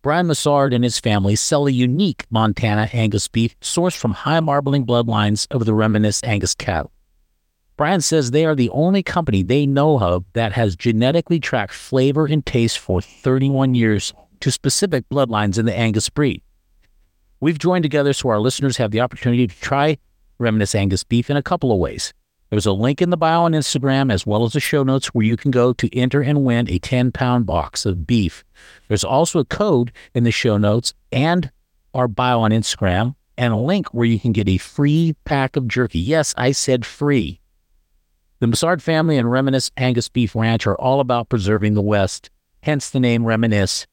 Brian Massard and his family sell a unique Montana Angus beef sourced from high marbling bloodlines of the Reminisce Angus cattle. Brian says they are the only company they know of that has genetically tracked flavor and taste for 31 years to specific bloodlines in the Angus breed. We've joined together so our listeners have the opportunity to try Reminisce Angus beef in a couple of ways. There's a link in the bio on Instagram as well as the show notes where you can go to enter and win a 10 pound box of beef. There's also a code in the show notes and our bio on Instagram and a link where you can get a free pack of jerky. Yes, I said free. The Massard family and Reminisce Angus Beef Ranch are all about preserving the West, hence the name Reminisce,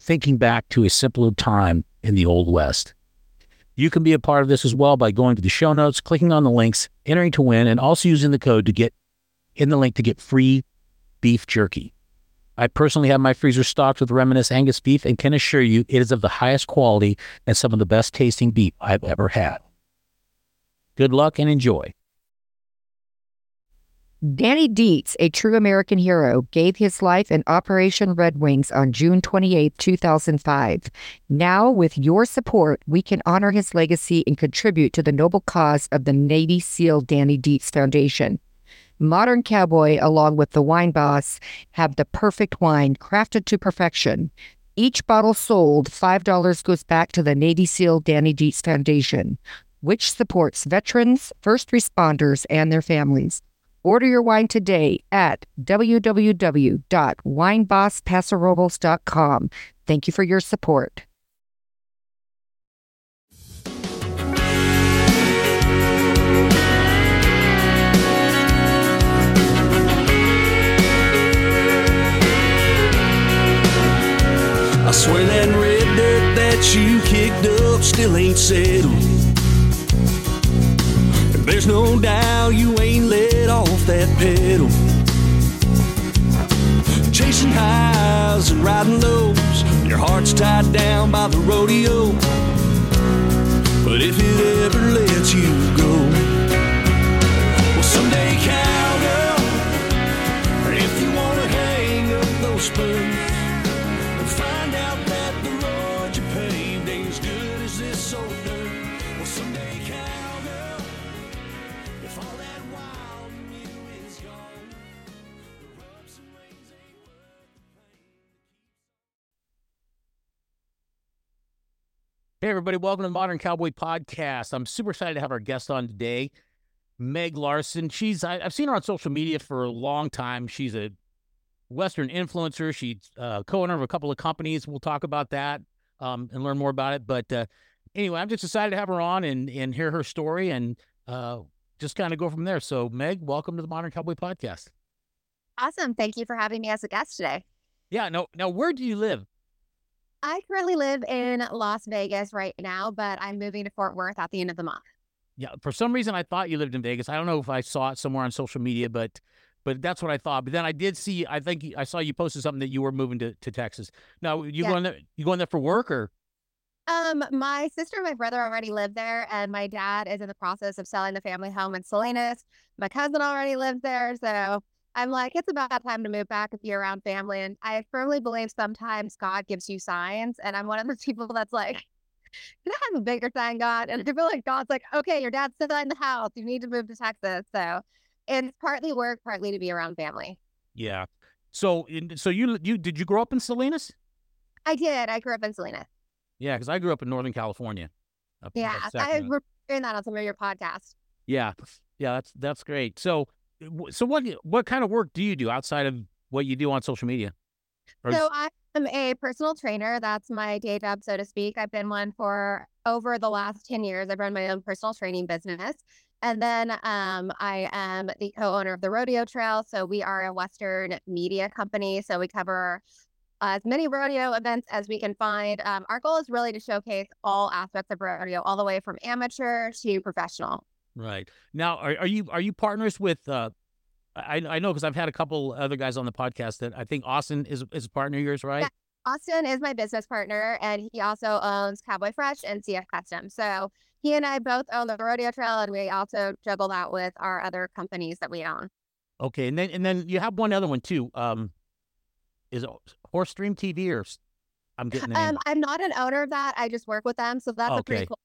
thinking back to a simpler time in the Old West. You can be a part of this as well by going to the show notes, clicking on the links, entering to win, and also using the code to get in the link to get free beef jerky. I personally have my freezer stocked with Reminisce Angus beef and can assure you it is of the highest quality and some of the best tasting beef I've ever had. Good luck and enjoy. Danny Dietz, a true American hero, gave his life in Operation Red Wings on June 28, 2005. Now, with your support, we can honor his legacy and contribute to the noble cause of the Navy SEAL Danny Dietz Foundation. Modern Cowboy, along with the wine boss, have the perfect wine crafted to perfection. Each bottle sold, $5 goes back to the Navy SEAL Danny Dietz Foundation, which supports veterans, first responders, and their families. Order your wine today at www.winebosspasorobles.com. Thank you for your support. I swear that red dirt that you kicked up still ain't settled. There's no doubt you ain't let off that pedal. Chasing highs and riding lows, your heart's tied down by the rodeo. But if it ever lets you Hey, everybody, welcome to the Modern Cowboy Podcast. I'm super excited to have our guest on today, Meg Larson. She's I, I've seen her on social media for a long time. She's a Western influencer. She's uh, co-owner of a couple of companies. We'll talk about that um, and learn more about it. But uh, anyway, I'm just excited to have her on and and hear her story and uh, just kind of go from there. So, Meg, welcome to the Modern Cowboy Podcast. Awesome. Thank you for having me as a guest today. Yeah. No. Now, where do you live? I currently live in Las Vegas right now, but I'm moving to Fort Worth at the end of the month. Yeah, for some reason I thought you lived in Vegas. I don't know if I saw it somewhere on social media, but but that's what I thought. But then I did see. I think I saw you posted something that you were moving to, to Texas. Now you Yeah. going there? You going there for work or? Um, my sister and my brother already live there, and my dad is in the process of selling the family home in Salinas. My cousin already lives there, so I'm like, it's about time to move back and be around family. And I firmly believe sometimes God gives you signs, and I'm one of those people that's like, can I have a bigger sign, God? And I feel like God's like, okay, your dad's still in the house. You need to move to Texas. So it's partly work, partly to be around family. Yeah. So in, so you you did you grow up in Salinas? I did. I grew up in Salinas. Yeah, because I grew up in Northern California. up- up Yeah, I Sacramento. remember hearing that on some of your podcasts. Yeah, yeah, that's that's great. So so what what kind of work do you do outside of what you do on social media? Or So I am a personal trainer. That's my day job, so to speak. I've been one for over the last 10 years. I've run my own personal training business. And then um, I am the co owner of the Rodeo Trail. So we are a Western media company. So we cover as many rodeo events as we can find. Um, our goal is really to showcase all aspects of rodeo, all the way from amateur to professional. Right now, are, are you are you partners with? Uh, I I know because I've had a couple other guys on the podcast that I think Austin is is a partner of yours, right? Yeah. Austin is my business partner, and he also owns Cowboy Fresh and CF Custom. So he and I both own the rodeo trail, and we also juggle that with our other companies that we own. Okay, and then and then you have one other one too. Um, is it Horse Stream TV or I'm getting. Um, I'm not an owner of that. I just work with them, so that's Okay. a pretty cool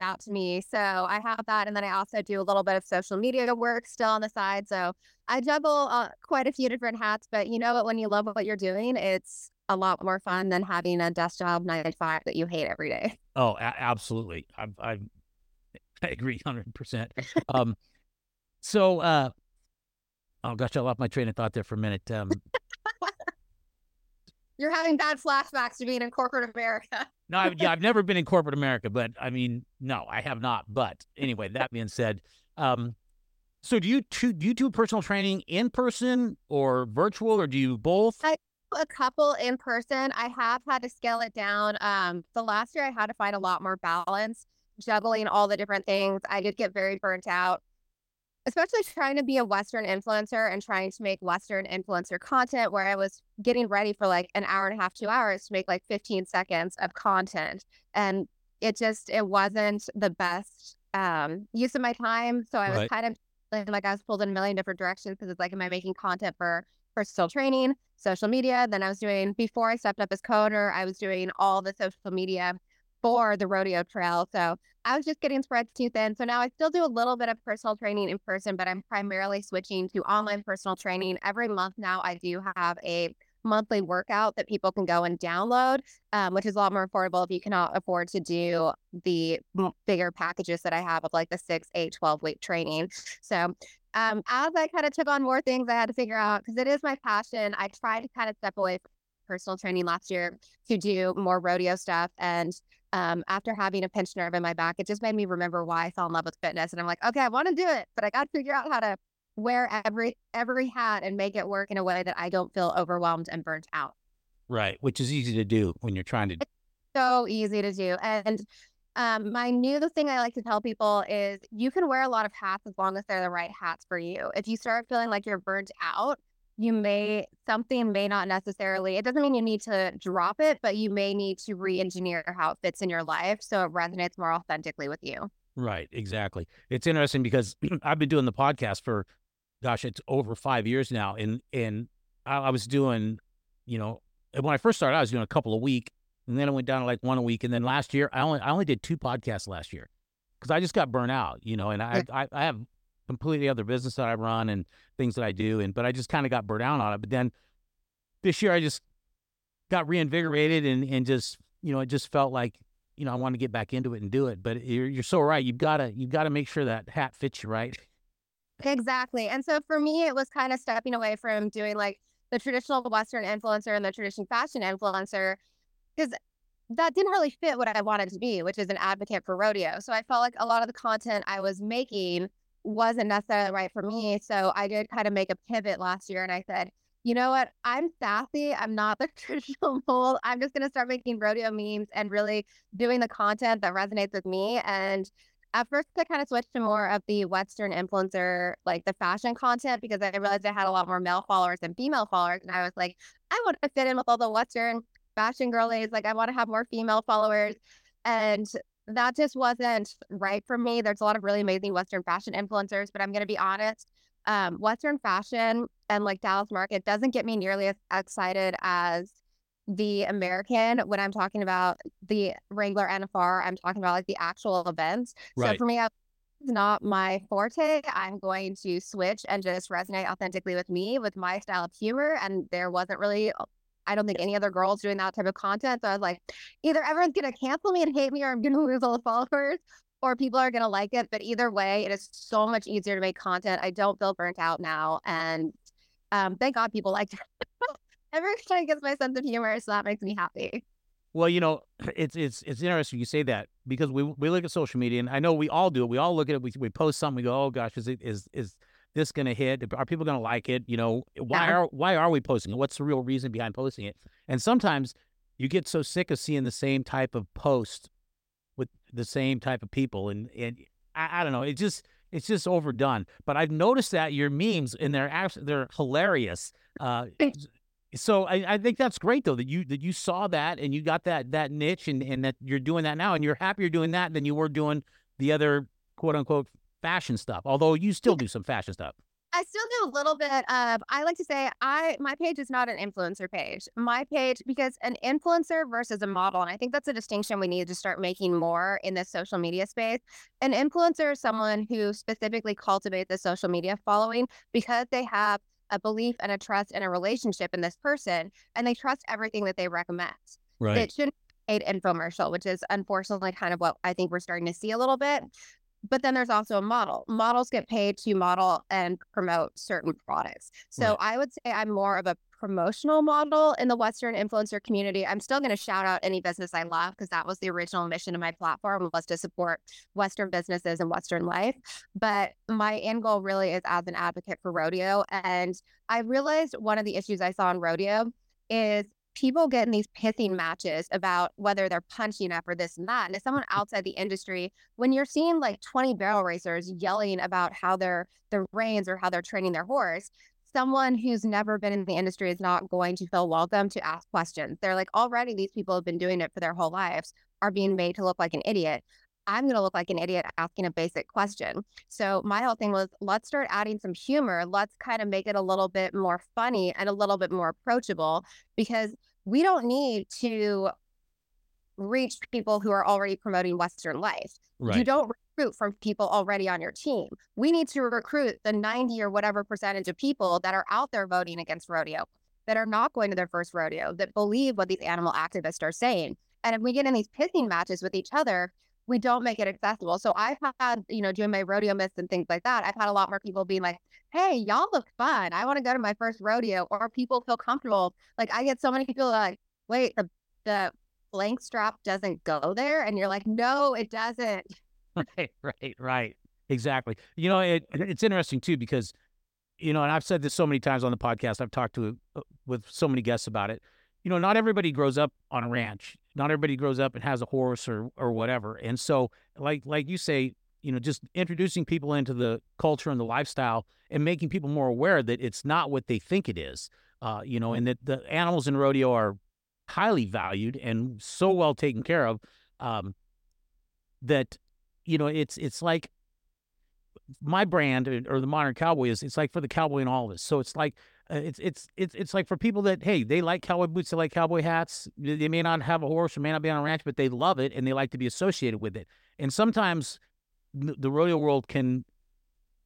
out to me. So I have that, and then I also do a little bit of social media work still on the side. So I juggle uh, quite a few different hats. But you know what? When you love what you're doing, it's a lot more fun than having a desk job nine to five that you hate every day. Oh, a- absolutely. I, I I agree, hundred percent. Um, so uh, oh gosh, I lost my train of thought there for a minute. Um, You're having bad flashbacks to being in corporate America. no, I, yeah, I've never been in corporate America, but I mean, no, I have not. But anyway, that being said, um, so do you two, do you do personal training in person or virtual, or do you both? I- a couple in person. I have had to scale it down. Um, the last year I had to find a lot more balance, juggling all the different things. I did get very burnt out, especially trying to be a Western influencer and trying to make Western influencer content where I was getting ready for like an hour and a half, two hours to make like 15 seconds of content. And it just, it wasn't the best um, use of my time. So I was Right. kind of feeling like I was pulled in a million different directions because it's like, am I making content for personal training? social media. Then I was doing, before I stepped up as coder, I was doing all the social media for the rodeo trail. So I was just getting spread too thin. So now I still do a little bit of personal training in person, but I'm primarily switching to online personal training. Every month now, I do have a monthly workout that people can go and download, um, which is a lot more affordable if you cannot afford to do the bigger packages that I have of like the six, eight, 12 week training. So um, as I kind of took on more things, I had to figure out because it is my passion. I tried to kind of step away from personal training last year to do more rodeo stuff. And um, after having a pinched nerve in my back, it just made me remember why I fell in love with fitness. And I'm like, okay, I want to do it, but I got to figure out how to wear every every hat and make it work in a way that I don't feel overwhelmed and burnt out. Right, which is easy to do when you're trying to. so easy to do. And um, my new thing I like to tell people is you can wear a lot of hats as long as they're the right hats for you. If you start feeling like you're burnt out, you may something may not necessarily it doesn't mean you need to drop it but you may need to re-engineer how it fits in your life so it resonates more authentically with you Right, exactly. It's interesting because I've been doing the podcast for, gosh, it's over five years now, and and I, I was doing, you know, when I first started, I was doing a couple a week, and then I went down to like one a week, and then last year I only I only did two podcasts last year because I just got burnt out, you know, and I, I I have completely other business that I run and things that I do, and but I just kind of got burnt out on it. But then this year I just got reinvigorated and and just you know it just felt like you know I want to get back into it and do it. But you're you're so right. You've got to you've got to make sure that hat fits you right. Exactly. And so for me, it was kind of stepping away from doing like the traditional Western influencer and the traditional fashion influencer because that didn't really fit what I wanted to be, which is an advocate for rodeo. So I felt like a lot of the content I was making wasn't necessarily right for me. So I did kind of make a pivot last year and I said, you know what? I'm sassy. I'm not the traditional mold. I'm just going to start making rodeo memes and really doing the content that resonates with me. And at first I kind of switched to more of the Western influencer, like the fashion content, because I realized I had a lot more male followers than female followers. And I was like, I want to fit in with all the Western fashion girlies. Like I want to have more female followers. And that just wasn't right for me. There's a lot of really amazing Western fashion influencers, but I'm going to be honest. Um, Western fashion and like Dallas market doesn't get me nearly as excited as the American when I'm talking about the Wrangler NFR. I'm talking about like the actual events. So for me, I- it's not my forte. I'm going to switch and just resonate authentically with me, with my style of humor. And there wasn't really, I don't think any other girls doing that type of content. So I was like, either everyone's to cancel me and hate me, or I'm to lose all the followers, or people are to like it. But either way, it is so much easier to make content. I don't feel burnt out now. And um, thank God people like it. Everybody gets my sense of humor. So that makes me happy. Well, you know, it's it's it's interesting you say that because we we look at social media, and I know we all do it. We all look at it. We, we post something. We go, oh gosh, is it is is this going to hit? Are people going to like it? You know, why Yeah. are why are we posting it? What's the real reason behind posting it? And sometimes you get so sick of seeing the same type of post with the same type of people, and and I, I don't know, it just it's just overdone. But I've noticed that your memes and they're actually they're hilarious. Uh, so I, I think that's great though that you that you saw that and you got that that niche and, and that you're doing that now and you're happier doing that than you were doing the other quote unquote fashion stuff. Although you still do some fashion stuff. I still do a little bit of I like to say I my page is not an influencer page. My page because an influencer versus a model and I think that's a distinction we need to start making more in this social media space. An influencer is someone who specifically cultivates a social media following because they have a belief and a trust and a relationship in this person and they trust everything that they recommend. Right. It shouldn't be infomercial, which is unfortunately kind of what I think we're starting to see a little bit. But then there's also a model. Models get paid to model and promote certain products. So Right. I would say I'm more of a promotional model in the Western influencer community. I'm still going to shout out any business I love because that was the original mission of my platform was to support Western businesses and Western life. But my end goal really is as an advocate for rodeo. And I realized one of the issues I saw in rodeo is people get in these pissing matches about whether they're punching up or this and that. And as someone outside the industry, when you're seeing like 20 barrel racers yelling about how their their reins or how they're training their horse, someone who's never been in the industry is not going to feel welcome to ask questions. They're like, already these people have been doing it for their whole lives, are being made to look like an idiot. I'm going to look like an idiot asking a basic question. So my whole thing was let's start adding some humor. Let's kind of make it a little bit more funny and a little bit more approachable because we don't need to reach people who are already promoting Western life. You don't recruit from people already on your team. We need to recruit the 90 or whatever percentage of people that are out there voting against rodeo, that are not going to their first rodeo, that believe what these animal activists are saying. And if we get in these pissing matches with each other, we don't make it accessible. So I've had, you know, doing my rodeo myths and things like that, I've had a lot more people being like, hey, y'all look fun. I want to go to my first rodeo. Or people feel comfortable. Like I get so many people like, wait, the, the blank strap doesn't go there. And you're like, no, it doesn't. Right, right, right. Exactly. You know, it, it's interesting too because, you know, and I've said this so many times on the podcast. I've talked to uh, with so many guests about it. You know, not everybody grows up on a ranch. Not everybody grows up and has a horse or or whatever. And so, like like you say, you know, just introducing people into the culture and the lifestyle and making people more aware that it's not what they think it is. Uh, you know, and that the animals in rodeo are highly valued and so well taken care of. Um, that you know, it's it's like my brand or or the modern cowboy is it's like for the cowboy in all of us. So it's like uh, it's it's it's it's like for people that hey they like cowboy boots, they like cowboy hats. They they may not have a horse or may not be on a ranch, but they love it and they like to be associated with it. And sometimes the, the rodeo world can,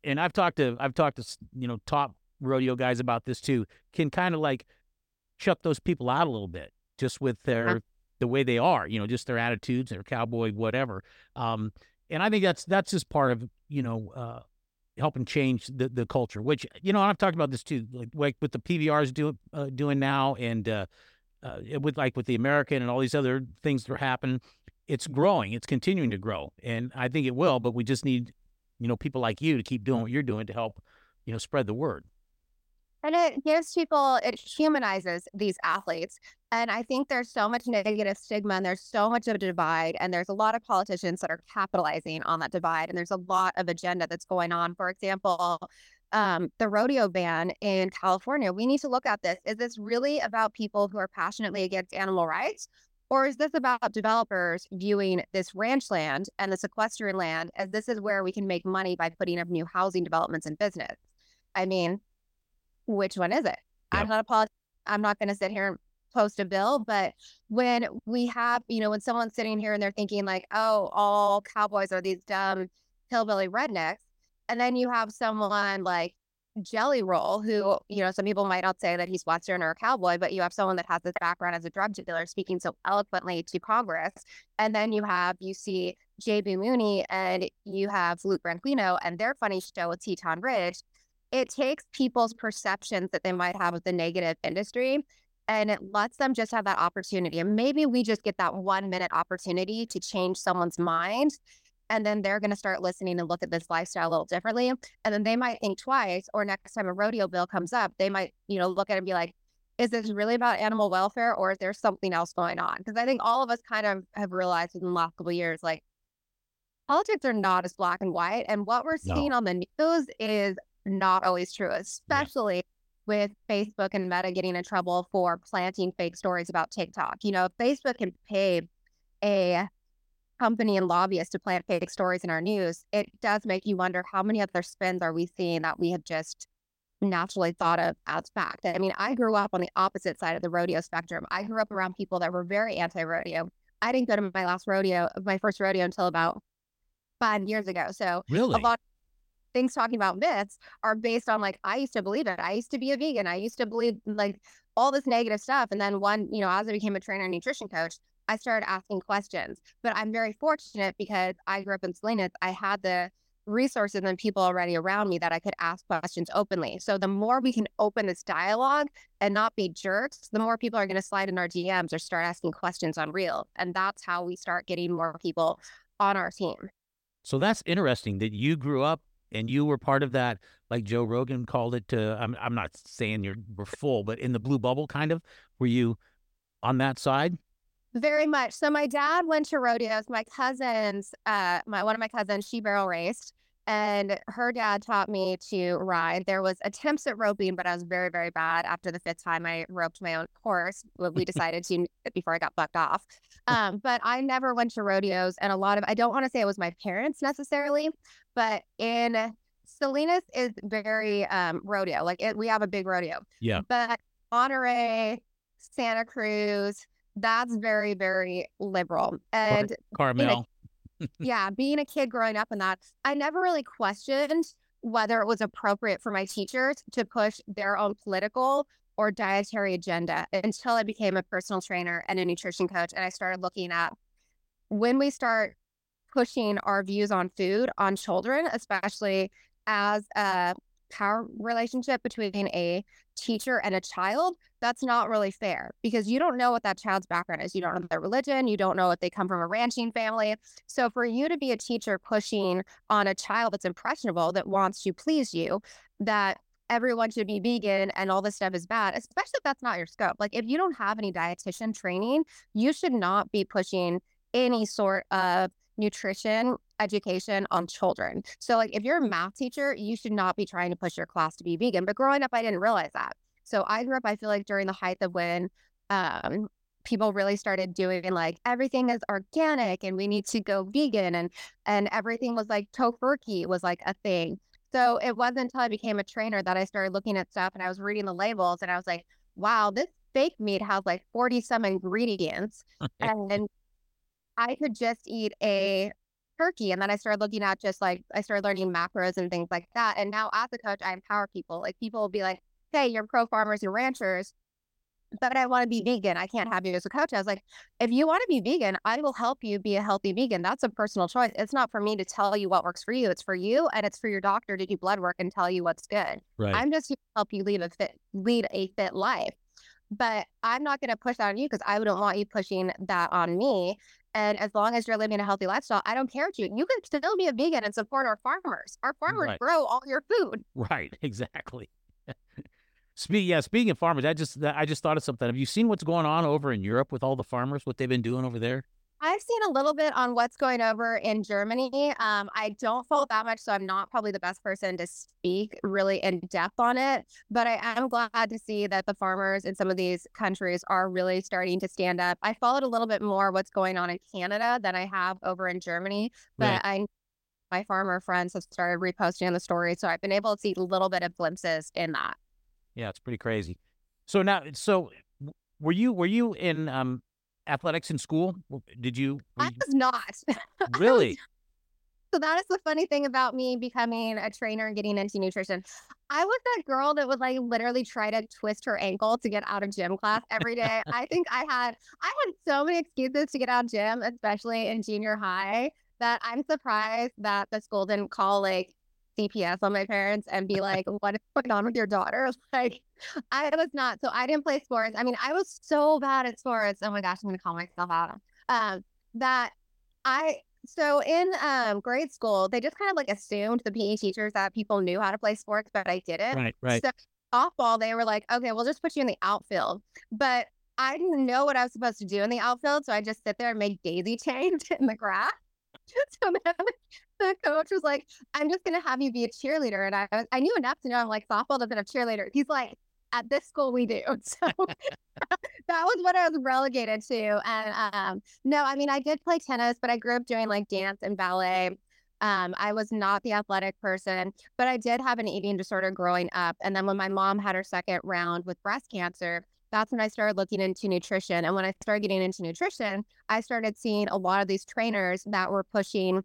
and I've talked to I've talked to you know top rodeo guys about this too. Can kind of like chuck those people out a little bit just with their the way they are, you know, just their attitudes, their cowboy, whatever. Um, and I think that's that's just part of you know uh, helping change the the culture. Which you know, I've talked about this too, like like with the PBR's doing uh, doing now, and uh, uh, with like with the American and all these other things that are happening. It's growing. It's continuing to grow, and I think it will. But we just need you know people like you to keep doing what you're doing to help you know spread the word. And it gives people, it humanizes these athletes. And I think there's so much negative stigma and there's so much of a divide. And there's a lot of politicians that are capitalizing on that divide. And there's a lot of agenda that's going on. For example, um, the rodeo ban in California, we need to look at this. Is this really about people who are passionately against animal rights? Or is this about developers viewing this ranch land and this equestrian land as this is where we can make money by putting up new housing developments and business? I mean, which one is it? I'm not a polit- I'm not going to sit here and post a bill, but when we have, you know, when someone's sitting here and they're thinking like, oh, all cowboys are these dumb hillbilly rednecks, and then you have someone like Jelly Roll, who, you know, some people might not say that he's Western or a cowboy, but you have someone that has this background as a drug dealer speaking so eloquently to Congress. And then you have, you see J.B. Mauney and you have Luke Branquinho and their funny show with Teton Ridge. It takes people's perceptions that they might have of the negative industry and it lets them just have that opportunity. And maybe we just get that one minute opportunity to change someone's mind and then they're going to start listening and look at this lifestyle a little differently and then they might think twice or next time a rodeo bill comes up they might you know look at it and be like is this really about animal welfare or is there something else going on because i think all of us kind of have realized in the last couple years like politics are not as black and white and what we're No. seeing on the news is not always true especially with facebook and meta getting in trouble for planting fake stories about tiktok you know if facebook can pay a company and lobbyists to plant fake stories in our news, it does make you wonder how many other spins are we seeing that we have just naturally thought of as fact. I mean, I grew up on the opposite side of the rodeo spectrum. I grew up around people that were very anti-rodeo. I didn't go to my last rodeo, my first rodeo until about five years ago. So Really? a lot of things talking about myths are based on like I used to believe it. I used to be a vegan. I used to believe like all this negative stuff. And then one, you know, as I became a trainer and nutrition coach, I started asking questions. But I'm very fortunate because I grew up in Salinas. I had the resources and people already around me that I could ask questions openly. So the more we can open this dialogue and not be jerks, the more people are going to slide in our DMs or start asking questions on real. And that's how we start getting more people on our team. So that's interesting that you grew up and you were part of that, like Joe Rogan called it. To I'm I'm not saying you were full, but in the blue bubble, kind of. Were you on that side? Very much. So my dad went to rodeos. My cousins, uh, my one of my cousins, she barrel raced, and her dad taught me to ride. There was attempts at roping, but I was very, very bad. After the fifth time I roped my own horse, we decided to before I got bucked off. Um, but I never went to rodeos, and a lot of I don't want to say it was my parents necessarily, but in Salinas is very um, rodeo. Like it, we have a big rodeo. Yeah. But Monterey, Santa Cruz, that's very, very liberal. And Carmel. Yeah, being a kid growing up in that, I never really questioned whether it was appropriate for my teachers to push their own political or dietary agenda until I became a personal trainer and a nutrition coach. And I started looking at when we start pushing our views on food on children, especially as a power relationship between a teacher and a child, that's not really fair because you don't know what that child's background is. You don't know their religion. You don't know if they come from a ranching family. So for you to be a teacher pushing on a child that's impressionable, that wants to please you, that everyone should be vegan and all this stuff is bad, especially if that's not your scope. Like if you don't have any dietitian training, you should not be pushing any sort of nutrition education on children. So like if you're a math teacher, you should not be trying to push your class to be vegan. But growing up, I didn't realize that. So I grew up, I feel like during the height of when um people really started doing like everything is organic and we need to go vegan and and everything was like tofurkey was like a thing. So it wasn't until I became a trainer that I started looking at stuff and I was reading the labels and I was like, wow, this fake meat has like 40 some ingredients and I could just eat a turkey. And then I started looking at just like, I started learning macros and things like that. And now as a coach, I empower people. Like people will be like, hey, you're pro farmers, you're ranchers, but I want to be vegan. I can't have you as a coach. I was like, if you want to be vegan, I will help you be a healthy vegan. That's a personal choice. It's not for me to tell you what works for you. It's for you. And it's for your doctor to do blood work and tell you what's good. Right. I'm just here to help you lead a fit, lead a fit life. But I'm not going to push that on you because I wouldn't want you pushing that on me. And as long as you're living a healthy lifestyle, I don't care what you. You can still be a vegan and support our farmers. Our farmers Right. grow all your food. Right, exactly. Speak, yeah. Speaking of farmers, I just I just thought of something. Have you seen what's going on over in Europe with all the farmers? What they've been doing over there? I've seen a little bit on what's going over in Germany. Um, I don't follow that much, so I'm not probably the best person to speak really in depth on it. But I am glad to see that the farmers in some of these countries are really starting to stand up. I followed a little bit more what's going on in Canada than I have over in Germany, but I my farmer friends have started reposting on the story, so I've been able to see a little bit of glimpses in that. Yeah, it's pretty crazy. So now, so were you were you in um athletics in school? Did you, I was not. really? So that is the funny thing about me becoming a trainer and getting into nutrition. I was that girl that would like literally try to twist her ankle to get out of gym class every day. I think I had I had so many excuses to get out of gym, especially in junior high, that I'm surprised that the school didn't call like CPS on my parents and be like, what is going on with your daughter? Like I was not so I didn't play sports. I mean, I was so bad at sports. Oh my gosh, I'm gonna call myself out. Um that I So in um grade school, they just kind of like assumed the PE teachers that people knew how to play sports, but I didn't. Right, right. So softball, they were like, okay, we'll just put you in the outfield. But I didn't know what I was supposed to do in the outfield, so I just sit there and make daisy chains in the grass. So then the coach was like, "I'm just gonna have you be a cheerleader," and I was- I knew enough to know I'm like softball doesn't have cheerleaders. He's like, "At this school we do." So that was what I was relegated to. And um, no, I mean I did play tennis, but I grew up doing like dance and ballet. Um, I was not the athletic person, but I did have an eating disorder growing up. And then when my mom had her second round with breast cancer, that's when I started looking into nutrition. And when I started getting into nutrition, I started seeing a lot of these trainers that were pushing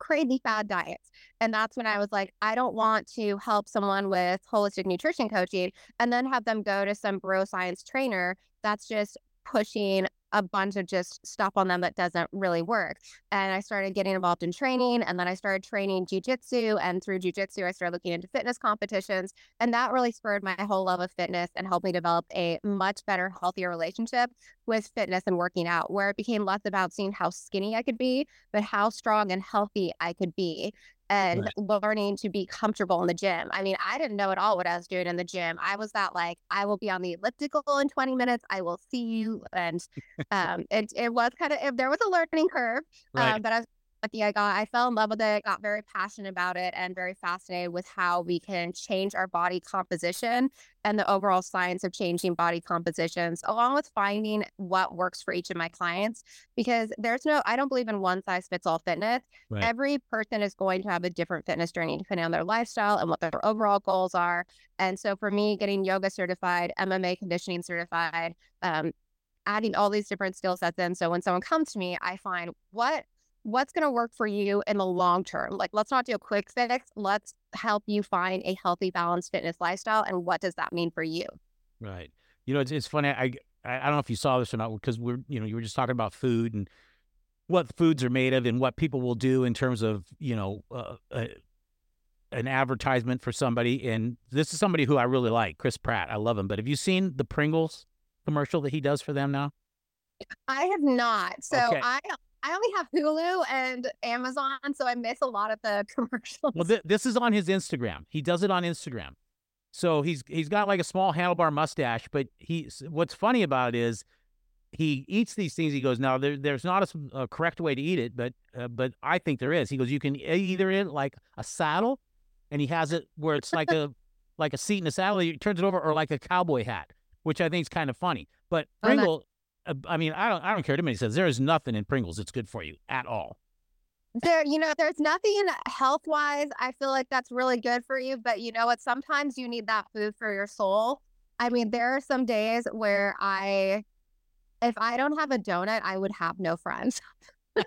crazy fad diets. And that's when I was like, I don't want to help someone with holistic nutrition coaching and then have them go to some bro science trainer that's just pushing a bunch of just stuff on them that doesn't really work. And I started getting involved in training and then I started training jujitsu. And through jujitsu, I started looking into fitness competitions. And that really spurred my whole love of fitness and helped me develop a much better, healthier relationship with fitness and working out, where it became less about seeing how skinny I could be, but how strong and healthy I could be and learning to be comfortable in the gym. I mean, I didn't know at all what I was doing in the gym. I was that like, I will be on the elliptical in 20 minutes. I will see you. And um, it, it was kind of, if there was a learning curve, Right. um, but I was lucky. I got, I fell in love with it, got very passionate about it and very fascinated with how we can change our body composition and the overall science of changing body compositions, along with finding what works for each of my clients. Because there's no, I don't believe in one size fits all fitness. Right. Every person is going to have a different fitness journey depending on their lifestyle and what their overall goals are. And so for me, getting yoga certified, MMA conditioning certified, um, adding all these different skill sets in. So when someone comes to me, I find what what's going to work for you in the long term. Like let's not do a quick fix. Let's help you find a healthy, balanced fitness lifestyle. And what does that mean for you? Right. You know, it's, it's funny. I, I don't know if you saw this or not because we're you know you were just talking about food and what foods are made of and what people will do in terms of you know uh, uh, an advertisement for somebody. And this is somebody who I really like, Chris Pratt. I love him. But have you seen the Pringles commercial that he does for them now? I have not. So Okay. I I only have Hulu and Amazon, so I miss a lot of the commercials. Well, th- this is on his Instagram. He does it on Instagram. So he's he's got like a small handlebar mustache, but he's what's funny about it is he eats these things. He goes, now there, there's not a correct way to eat it, but uh, but I think there is. He goes, you can either eat it like a saddle, and he has it where it's like a like a seat in a saddle. He turns it over, or like a cowboy hat, which I think is kind of funny. But Oh. Pringle, uh, Uh, I mean, I don't I don't care. Too many says there is nothing in Pringles that's good for you at all. there, you know, there's nothing health wise. I feel like that's really good for you, but you know what? Sometimes you need that food for your soul. I mean, there are some days where I, if I don't have a donut, I would have no friends.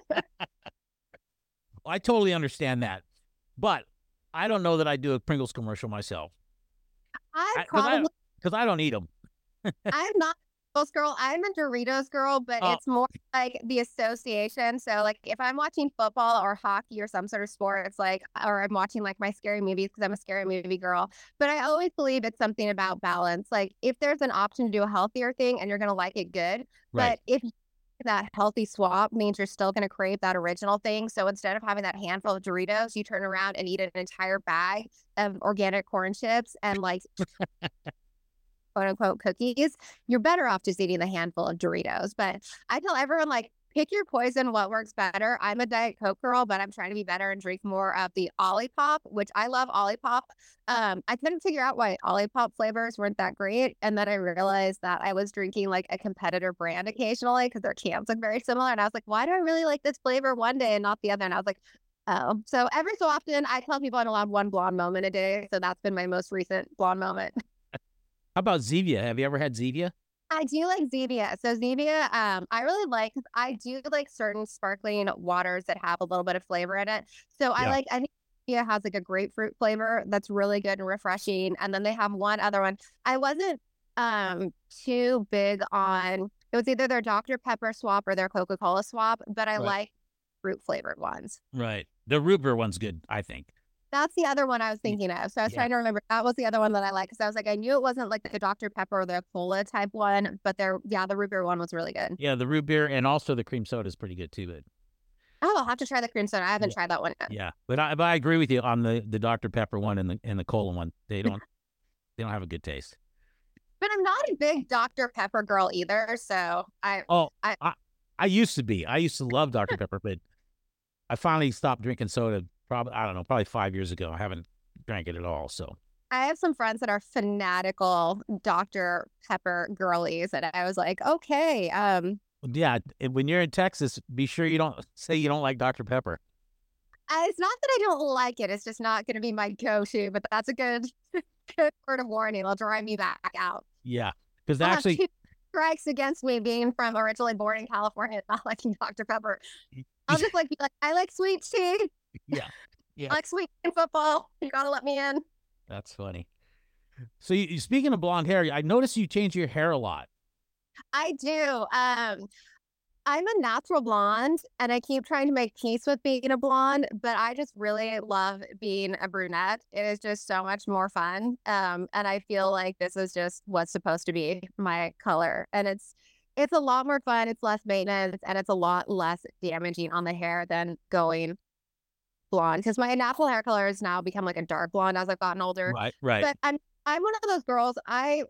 I totally understand that, but I don't know that I do a Pringles commercial myself I I- 'cause I- probably, I don't eat them. I'm not girl. I'm a Doritos girl, but Oh. it's more like the association. So, like, if I'm watching football or hockey or some sort of sport, it's like, or I'm watching like my scary movies because I'm a scary movie girl. But I always believe it's something about balance. Like, if there's an option to do a healthier thing and you're going to like it, good. Right. But if that healthy swap means you're still going to crave that original thing. So instead of having that handful of Doritos, you turn around and eat an entire bag of organic corn chips and like quote unquote cookies, you're better off just eating the handful of Doritos. But I tell everyone like pick your poison, what works better. I'm a Diet Coke girl, but I'm trying to be better and drink more of the Olipop, which I love Olipop. Um, I couldn't figure out why Olipop flavors weren't that great. And then I realized that I was drinking like a competitor brand occasionally because their cans look very similar. And I was like, why do I really like this flavor one day and not the other? And I was like, oh. So every so often I tell people I'm allowed one blonde moment a day. So that's been my most recent blonde moment. How about Zevia? Have you ever had Zevia? I do like Zevia. So Zevia, um, I really like 'cause I do like certain sparkling waters that have a little bit of flavor in it. So I Yeah. like I think Zevia has like a grapefruit flavor that's really good and refreshing. And then they have one other one. I wasn't um too big on it was either their Dr. Pepper swap or their Coca-Cola swap, but I Right. like fruit flavored ones. Right. The root beer one's good, I think. That's the other one I was thinking of. So I was Yeah. trying to remember. That was the other one that I liked because I was like, I knew it wasn't like the Dr. Pepper or the cola type one, but their yeah, the root beer one was really good. Yeah, the root beer and also the cream soda is pretty good too. But Oh, I'll have to try the cream soda. I haven't Yeah. tried that one yet. Yeah, but I but I agree with you on the the Dr Pepper one and the and the cola one. They don't they don't have a good taste. But I'm not a big Dr. Pepper girl either. So I Oh, I- I, I used to be. I used to love Dr Pepper, but I finally stopped drinking soda. Probably I don't know, probably five years ago. I haven't drank it at all. So I have some friends that are fanatical Dr. Pepper girlies, and I was like, okay, um, yeah, when you're in Texas, be sure you don't say you don't like Dr Pepper. uh, it's not that I don't like it; it's just not going to be my go-to. But that's a good, good word of warning. It'll drive me back out. Yeah, because actually, strikes against me being from originally born in California, not liking Dr. Pepper. I'll just like be like, I like sweet tea. Yeah, yeah. I like sweet tea and football. You gotta let me in. that's funny. So you, you- speaking of blonde hair, I noticed you change your hair a lot. I do. Um, I'm a natural blonde and I keep trying to make peace with being a blonde, but I just really love being a brunette. It is just so much more fun. Um, and I feel like this is just what's supposed to be my color. And it's it's a lot more fun, it's less maintenance, and it's a lot less damaging on the hair than going blonde. Because my natural hair color has now become like a dark blonde as I've gotten older Right, right. but I'm I'm one of those girls. I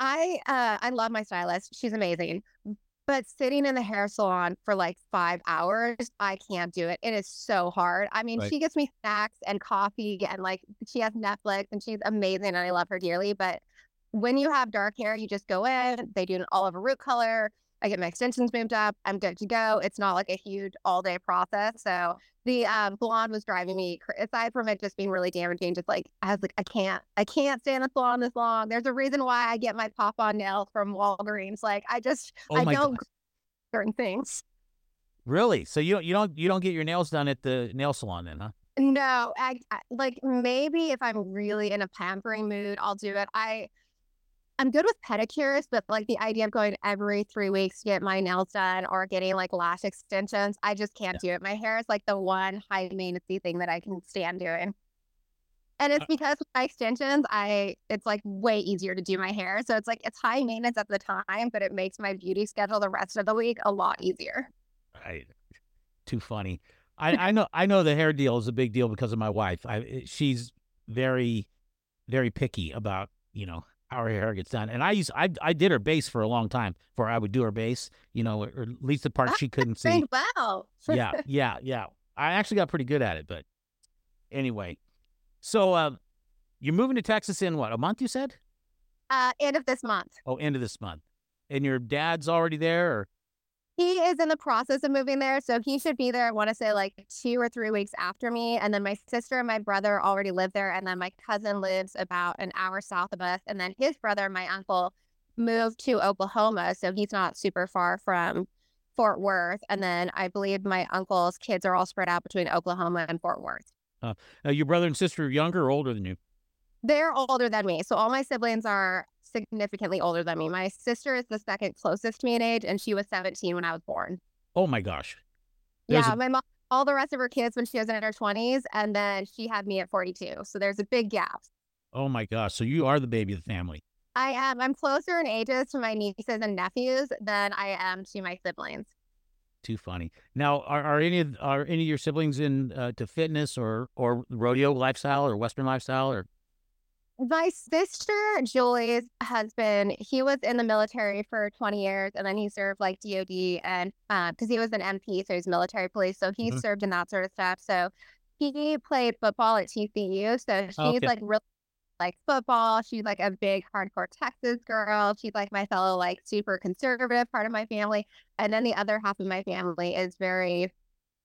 I uh I love my stylist. She's amazing. But sitting in the hair salon for like five hours, I can't do it. It is so hard. I mean, Right. she gets me snacks and coffee and like she has Netflix and she's amazing and I love her dearly. But when you have dark hair, you just go in, they do an all over root color. I get my extensions moved up. I'm good to go. It's not like a huge all day process. So the um, blonde was driving me aside from it just being really damaging just like i was like i can't i can't stand a salon this long there's a reason why i get my pop on nails from walgreens like i just Oh i don't God. certain things Really? So you don't you don't you don't get your nails done at the nail salon then, huh? no I, I like maybe if i'm really in a pampering mood i'll do it i i'm good with pedicures but like the idea of going every three weeks to get my nails done or getting like lash extensions i just can't do it my hair is like the one high maintenance thing that i can stand doing And it's Uh because with my extensions, I it's like way easier to do my hair. So it's like it's high maintenance at the time, but it makes my beauty schedule the rest of the week a lot easier. Right. Too funny. I, I know I know the hair deal is a big deal because of my wife. I she's very very picky about, you know, how her hair gets done. And I used I I did her base for a long time before I would do her base, you know, or at least the part she couldn't see. Wow. yeah, yeah, yeah. I actually got pretty good at it, but anyway. So uh, you're moving to Texas in what, a month you said? Uh, end of this month. Oh, end of this month. And your dad's already there or He is in the process of moving there, so he should be there. I want to say like two or three weeks after me, and then my sister and my brother already live there, and then my cousin lives about an hour south of us, and then his brother, my uncle, moved to Oklahoma, so he's not super far from Fort Worth, and then I believe my uncle's kids are all spread out between Oklahoma and Fort Worth. uh, your brother and sister are younger or older than you? They're older than me, so all my siblings are significantly older than me. My sister is the second closest to me in age, and she was 17 when I was born. Oh my gosh. There's yeah, a- my mom, all the rest of her kids when she was in her 20s, and then she had me at 42. So there's a big gap. Oh my gosh. So you are the baby of the family. I am. I'm closer in ages to my nieces and nephews than I am to my siblings. Too funny. Now, are, are any of are any of your siblings in uh, to fitness or or rodeo lifestyle or Western lifestyle or My sister Julie's husband, he was in the military for 20 years, and then he served like DoD and because he was an MP, so he's military police, so he Mhm. served in that sort of stuff. So he played football at TCU, so she's Oh, okay. like really like football. She's like a big hardcore Texas girl. She's like my fellow like super conservative part of my family, and then the other half of my family is very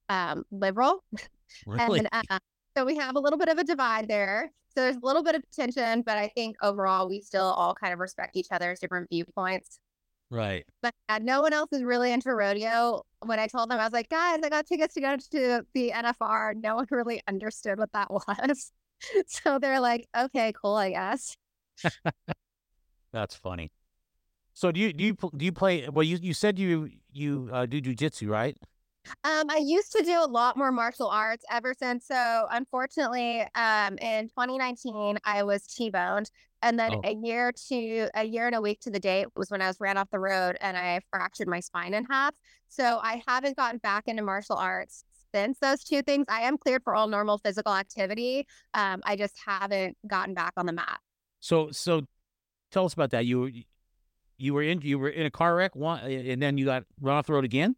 um liberal. really? And uh, so we have a little bit of a divide there. So there's a little bit of tension, but I think overall we still all kind of respect each other's different viewpoints. right. But uh, no one else is really into rodeo. When I told them, I was like, guys, I got tickets to go to the NFR. No one really understood what that was. so they're like, okay, cool, I guess. That's funny. So do you do you do you play? Well, you you said you you uh, do jujitsu, right? Um, I used to do a lot more martial arts ever since. So unfortunately, um, in 2019, I was T-boned, and then Oh. a year to a year and a week to the date was when I was ran off the road and I fractured my spine in half. So I haven't gotten back into martial arts since those two things, I am cleared for all normal physical activity. Um, I just haven't gotten back on the mat. So so tell us about that. You were you were in you were in a car wreck one and then you got run off the road again?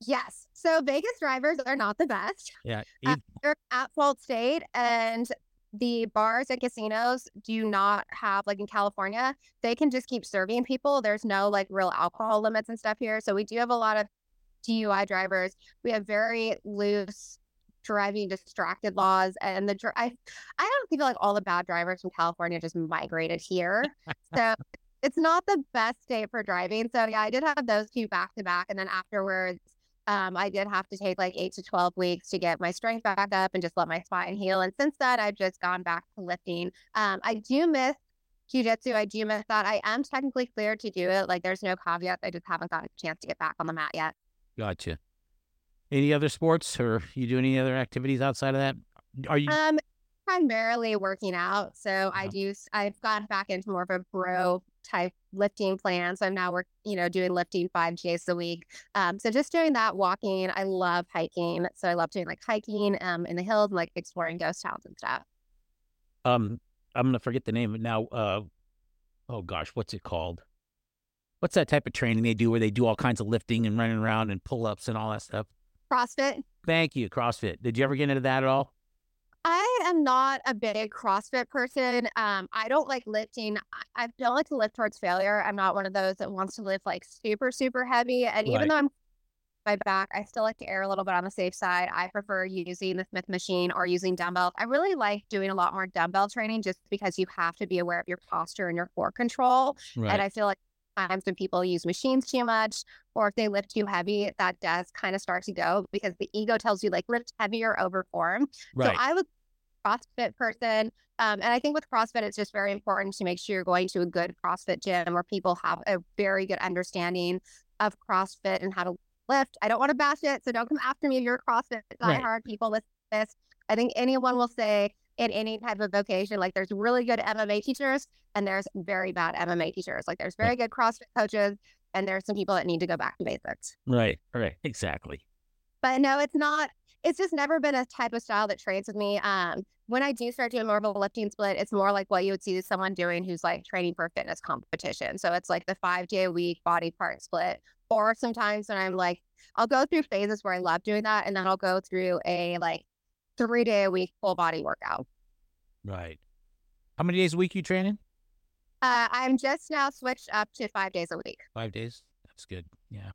Yes. So Vegas drivers are not the best. Yeah. Uh, they're at fault state and the bars and casinos do not have like in California, they can just keep serving people. There's no like real alcohol limits and stuff here. So we do have a lot of DUI drivers. We have very loose driving distracted laws and the I I don't feel like all the bad drivers from California just migrated here. so it's not the best state for driving. So yeah, I did have those two back to back and then afterwards um, I did have to take like eight to 12 weeks to get my strength back up and just let my spine heal. And since then, I've just gone back to lifting. Um, I do miss jujitsu. I do miss that. I am technically cleared to do it. Like there's no caveat. I just haven't gotten a chance to get back on the mat yet. Gotcha. Any other sports or you do any other activities outside of that? Are you um primarily working out? So uh-huh. I do. I've gone back into more of a bro type lifting plan. So I'm now work, you know, doing lifting five days a week. Um, so just doing that, walking. I love hiking. So I love doing like hiking um in the hills and like exploring ghost towns and stuff. um I'm gonna forget the name now. Uh oh gosh, what's it called? What's that type of training they do where they do all kinds of lifting and running around and pull ups and all that stuff? CrossFit. Thank you, CrossFit. Did you ever get into that at all? I am not a big CrossFit person. Um, I don't like lifting. I, I don't like to lift towards failure. I'm not one of those that wants to lift like super, super heavy. And even though I'm my back, I still like to err a little bit on the safe side. I prefer using the Smith machine or using dumbbells. I really like doing a lot more dumbbell training just because you have to be aware of your posture and your core control. And I feel like times when people use machines too much or if they lift too heavy, that does kind of start to go because the ego tells you like lift heavier over form. right. So I a CrossFit person. Um, and I think with CrossFit, it's just very important to make sure you're going to a good CrossFit gym where people have a very good understanding of CrossFit and how to lift. I don't want to bash it, so don't come after me if you're a CrossFit Right. diehard people listen to this. I think anyone will say in any type of vocation, like there's really good MMA teachers and there's very bad MMA teachers. Like there's very good CrossFit coaches and there's some people that need to go back to basics. right. Right. Exactly. But no, it's not. It's just never been a type of style that trains with me. Um, when I do start doing more of a lifting split, it's more like what you would see someone doing who's like training for a fitness competition. So it's like the five day a week body part split. Or sometimes when I'm like, I'll go through phases where I love doing that, and then I'll go through a like three day a week full body workout. Right. How many days a week you training? Uh, I'm just now switched up to five days a week. Five days. That's good. Yeah.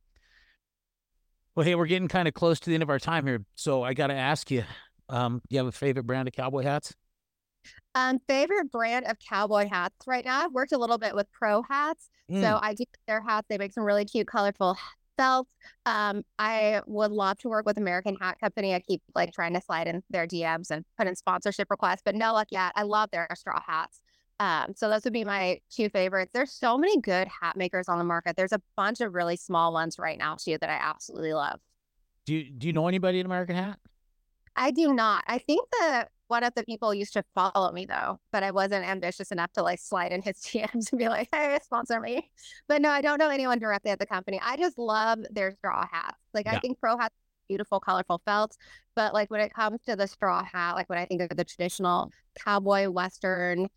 Well, hey, we're getting kind of close to the end of our time here, so I got to ask you: um, Do you have a favorite brand of cowboy hats? Um, favorite brand of cowboy hats right now. I've worked a little bit with pro hats. Mm. So I do their hats. They make some really cute, colorful felts. Um, I would love to work with American Hat Company. I keep like trying to slide in their DMs and put in sponsorship requests, but no luck yet. I love their straw hats. Um, so those would be my two favorites. There's so many good hat makers on the market. There's a bunch of really small ones right now too that I absolutely love. Do you do you know anybody at American Hat? I do not. I think that one of the people used to follow me though, but I wasn't ambitious enough to like slide in his DMs and be like, "Hey, sponsor me." But no, I don't know anyone directly at the company. I just love their straw hats. Like I think pro hats, beautiful, colorful felts, but like when it comes to the straw hat, like when I think of the traditional cowboy western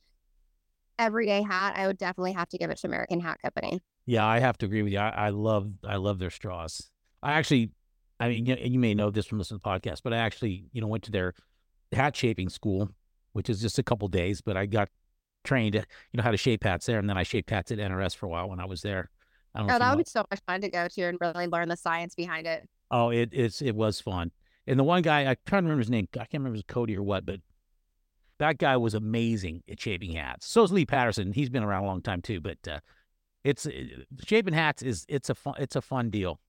everyday hat, I would definitely have to give it to American Hat Company. Yeah, I have to agree with you. I, I love I love their straws. I actually, I mean, you, you may know this from listening to the podcast, but I actually, you know, went to their hat shaping school, which is just a couple days, but I got trained, you know, how to shape hats there, and then I shaped hats at NRS for a while when I was there. I don't Oh, that know- would be so much fun to go to and really learn the science behind it. Oh, it it's it was fun. And the one guy I trying to remember his name. I can't remember if it was Cody or what, but that guy was amazing at shaping hats. So is Lee Patterson. He's been around a long time too. But uh, it's it, shaping hats is it's a fun it's a fun deal.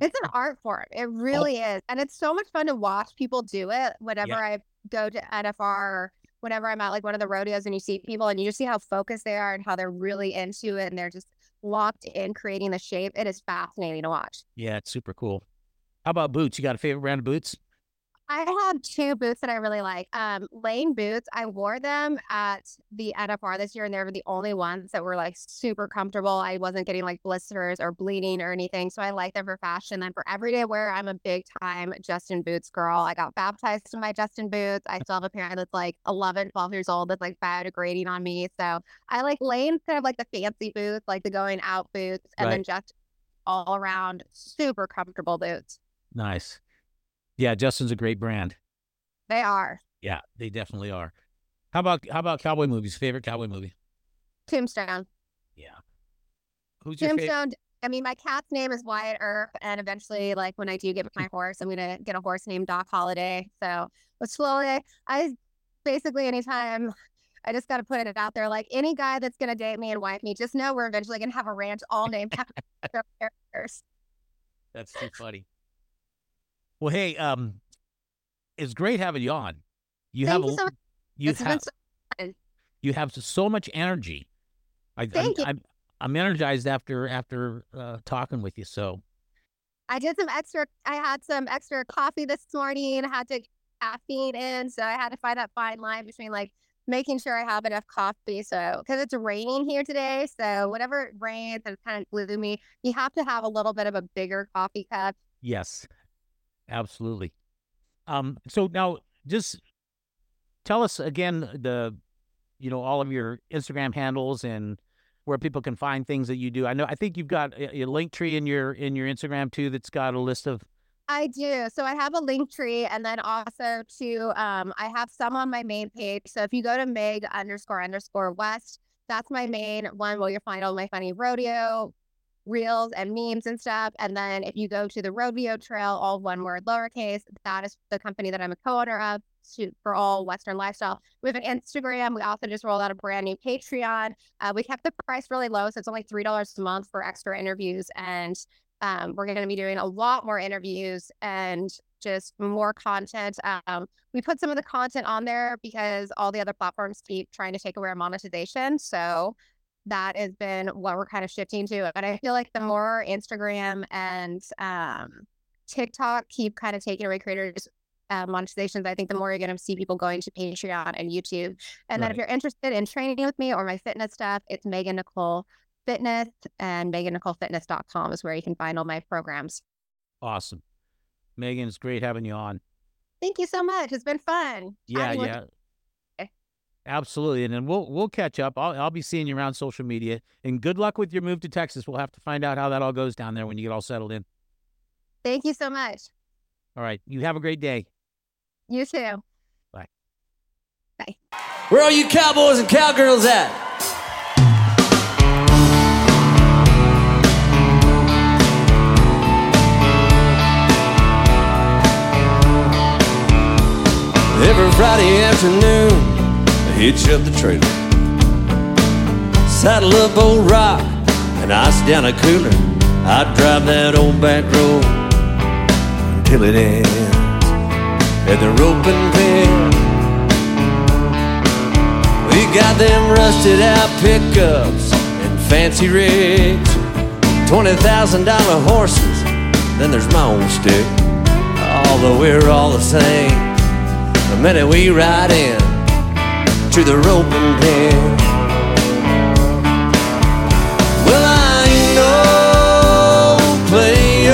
It's an art form. It oh. really is. And it's so much fun to watch people do it whenever I go to NFR or whenever I'm at like one of the rodeos and you see people and you just see how focused they are and how they're really into it and they're just locked in creating the shape. It is fascinating to watch. Yeah, it's super cool. How about boots? You got a favorite brand of boots? I have two boots that I really like. Um, Lane boots. I wore them at the NFR this year, and they were the only ones that were like super comfortable. I wasn't getting like blisters or bleeding or anything, so I like them for fashion. Then for everyday wear, I'm a big time Justin Boots girl. I got baptized in my Justin Boots. I still have a pair that's like 11, 12 years old that's like biodegrading on me. So I like Lane's kind of like the fancy boots, like the going out boots, and Right. then just all around super comfortable boots. Nice. Yeah, Justin's a great brand. They are. Yeah, they definitely are. How about how about cowboy movies? Favorite cowboy movie? Tombstone. Yeah. Who's your favorite? Tombstone. I mean, my cat's name is Wyatt Earp, and eventually, like when I do get my horse, I'm gonna get a horse named Doc Holliday. So, but slowly, I basically anytime I just got to put it out there, like any guy that's gonna date me and wife me, just know we're eventually gonna have a ranch all named after characters. That's too funny. Well, hey, um, it's great having you on. You Thank have you so much. you have so- you have so much energy. I, I'm, Thank you. I'm I'm energized after after uh, talking with you. So I did some extra. I had some extra coffee this morning. I had to get caffeine in, so I had to find that fine line between like making sure I have enough coffee. So because it's raining here today, so whenever it rains and it's kind of gloomy, you have to have a little bit of a bigger coffee cup. yes, absolutely. Um, so now just tell us again the, you know, all of your Instagram handles and where people can find things that you do. I know I think you've got a, a Linktree in your in your Instagram too that's got a list of I do. So I have a Linktree, and then also to um, I have some on my main page. So if you go to Meg underscore underscore West, that's my main one where you'll find all my funny rodeo reels and memes and stuff. And then if you go to the rodeo trail, all one word lowercase, that is the company that I'm a co-owner of for all Western lifestyle. We have an Instagram. We also just rolled out a brand new Patreon. Uh, we kept the price really low, so it's only three dollars a month for extra interviews and um, we're going to be doing a lot more interviews and just more content. Um, we put some of the content on there because all the other platforms keep trying to take away our monetization. So that has been what we're kind of shifting to. And I feel like the more Instagram and um, TikTok keep kind of taking away creators' uh, monetizations, I think the more you're going to see people going to Patreon and YouTube. And then if you're interested in training with me or my fitness stuff, it's Megan Nicole Fitness and MeganNicoleFitness.com is where you can find all my programs. awesome. Megan, it's great having you on. Thank you so much. It's been fun. Yeah, yeah. You. Absolutely. And then we'll we'll catch up. I'll I'll be seeing you around social media. And good luck with your move to Texas. We'll have to find out how that all goes down there when you get all settled in. Thank you so much. All right. You have a great day. You too. Bye. Bye. Where are you cowboys and cowgirls at? Every Friday afternoon, I hitch up the trailer. Saddle up old rock and ice down a cooler. I drive that old back road until it ends at the roping pin. We got them rusted out pickups and fancy rigs, twenty thousand dollar horses. Then there's my own stick. Although we're all the same. The minute we ride in to the roping pen. Well, I ain't no play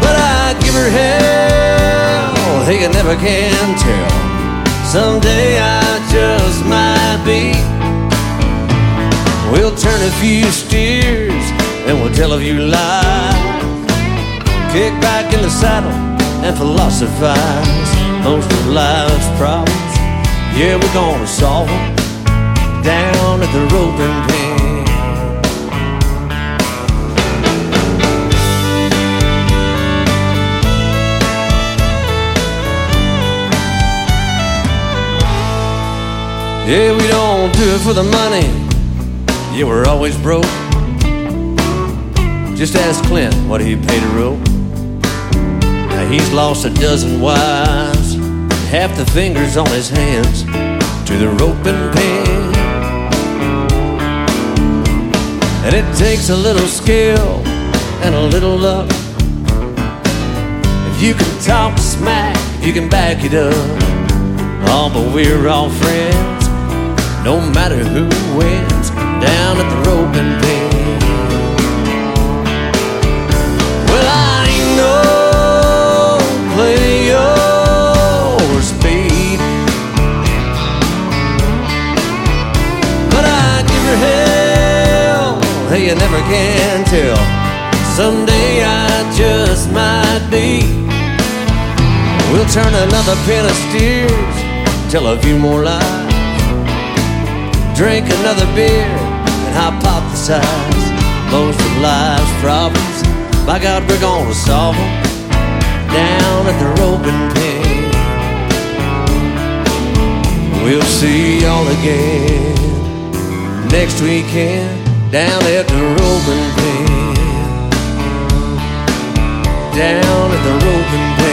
but I give her hell. They never can tell. Someday I just might be. We'll turn a few steers and we'll tell a few lies. Kick back in the saddle and philosophize. Most of life's problems, yeah, we're gonna solve them down at the roping pen. Yeah, we don't do it for the money. Yeah, we're always broke. Just ask Clint what he paid a rope. He's lost a dozen wives, half the fingers on his hands to the rope and pen. And it takes a little skill and a little luck. If you can talk smack, you can back it up. Oh, but we're all friends, no matter who wins, down at the Hey, you never can tell. Someday I just might be. We'll turn another pen of steers, tell a few more lies, drink another beer, and hypothesize most of life's problems. By God, we're gonna solve them down at the roping pen. We'll see y'all again next weekend down at the Roman Bay. Down at the Roman Bay.